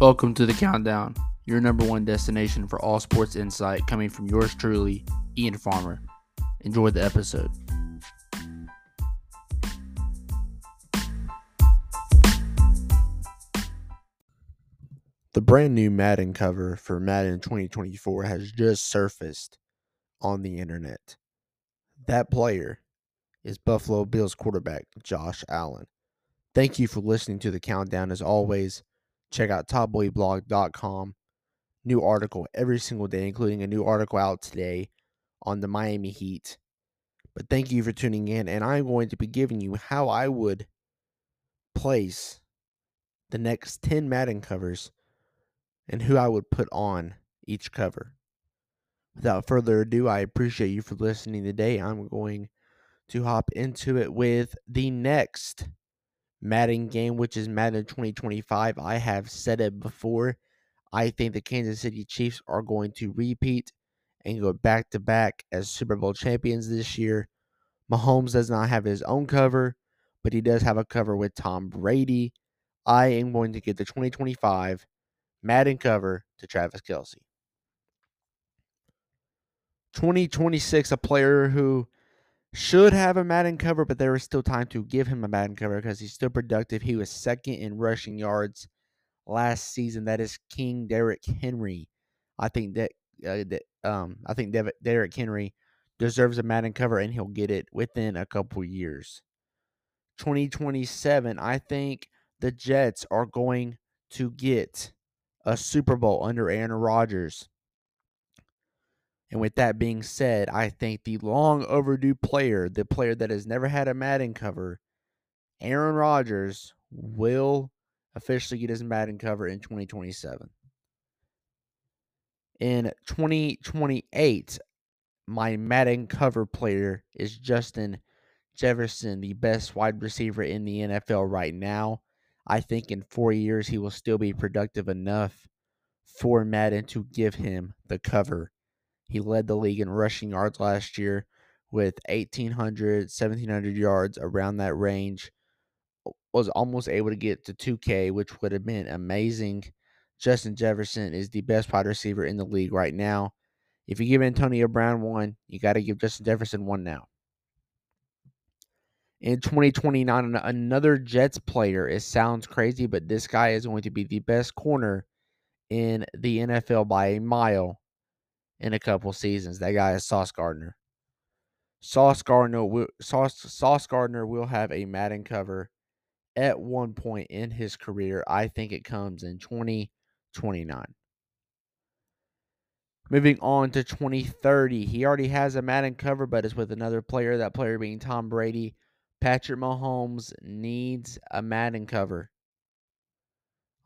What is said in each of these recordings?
Welcome to the Countdown, your number one destination for all sports insight coming from yours truly, Ian Farmer. Enjoy the episode. The brand new Madden cover for Madden 2024 has just surfaced on the internet. That player is Buffalo Bills quarterback Josh Allen. Thank you for listening to the countdown. As always, check out topboyblog.com. New article every single day, including a new article out today on the Miami Heat. But thank you for tuning in, and I'm going to be giving you how I would place the next 10 Madden covers and who I would put on each cover. Without further ado, I appreciate you for listening today. I'm going to hop into it with the next Madden game, which is Madden 2025. I have said it before. I think the Kansas City Chiefs are going to repeat and go back to back as Super Bowl champions this year. Mahomes does not have his own cover, but he does have a cover with Tom Brady. I am going to get the 2025 Madden cover to Travis Kelce. 2026, a player who should have a Madden cover, but there is still time to give him a Madden cover because he's still productive. He was second in rushing yards last season. That is King Derrick Henry. I think that, uh, that um I think Dev- Derrick Henry deserves a Madden cover and he'll get it within a couple years. 2027, I think the Jets are going to get a Super Bowl under Aaron Rodgers. And with that being said, I think the long overdue player, the player that has never had a Madden cover, Aaron Rodgers, will officially get his Madden cover in 2027. In 2028, my Madden cover player is Justin Jefferson, the best wide receiver in the NFL right now. I think in four years he will still be productive enough for Madden to give him the cover he led the league in rushing yards last year with 1,800, 1,700 yards around that range. Was almost able to get to 2K, which would have been amazing. Justin Jefferson is the best wide receiver in the league right now. If you give Antonio Brown one, you got to give Justin Jefferson one now. In 2029, another Jets player. It sounds crazy, but this guy is going to be the best corner in the NFL by a mile in a couple seasons. That guy is Sauce Gardner. Sauce Gardner will Sauce, Sauce Gardner will have a Madden cover at one point in his career. I think it comes in 2029. Moving on to 2030. He already has a Madden cover, but it's with another player, that player being Tom Brady. Patrick Mahomes needs a Madden cover.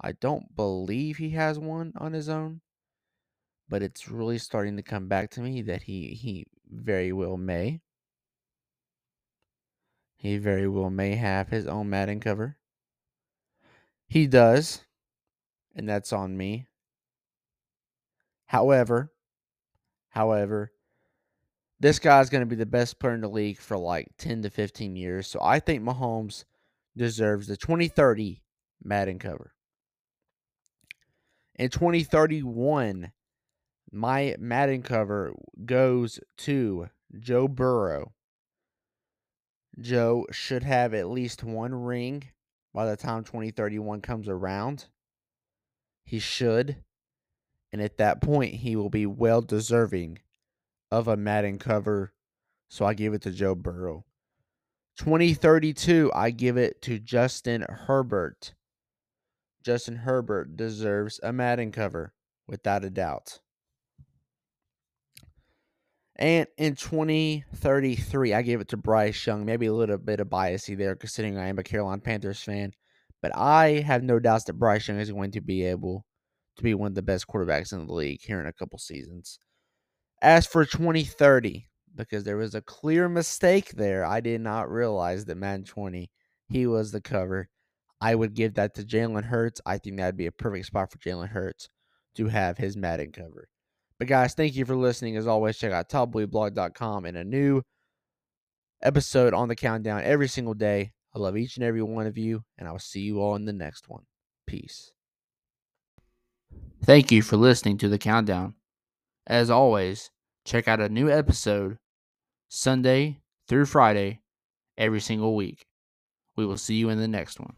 I don't believe he has one on his own but it's really starting to come back to me that he he very well may. He very well may have his own Madden cover. He does, and that's on me. However, however, this guy's going to be the best player in the league for like 10 to 15 years. So I think Mahomes deserves the 2030 Madden cover. In 2031, my Madden cover goes to Joe Burrow. Joe should have at least one ring by the time 2031 comes around. He should. And at that point, he will be well deserving of a Madden cover. So I give it to Joe Burrow. 2032, I give it to Justin Herbert. Justin Herbert deserves a Madden cover, without a doubt. And in 2033, I gave it to Bryce Young. Maybe a little bit of biasy there, considering I am a Carolina Panthers fan. But I have no doubts that Bryce Young is going to be able to be one of the best quarterbacks in the league here in a couple seasons. As for 2030, because there was a clear mistake there, I did not realize that Madden 20, he was the cover. I would give that to Jalen Hurts. I think that'd be a perfect spot for Jalen Hurts to have his Madden cover. But guys, thank you for listening. As always, check out topboyblog.com and a new episode on the countdown every single day. I love each and every one of you, and I will see you all in the next one. Peace. Thank you for listening to the countdown. As always, check out a new episode Sunday through Friday every single week. We will see you in the next one.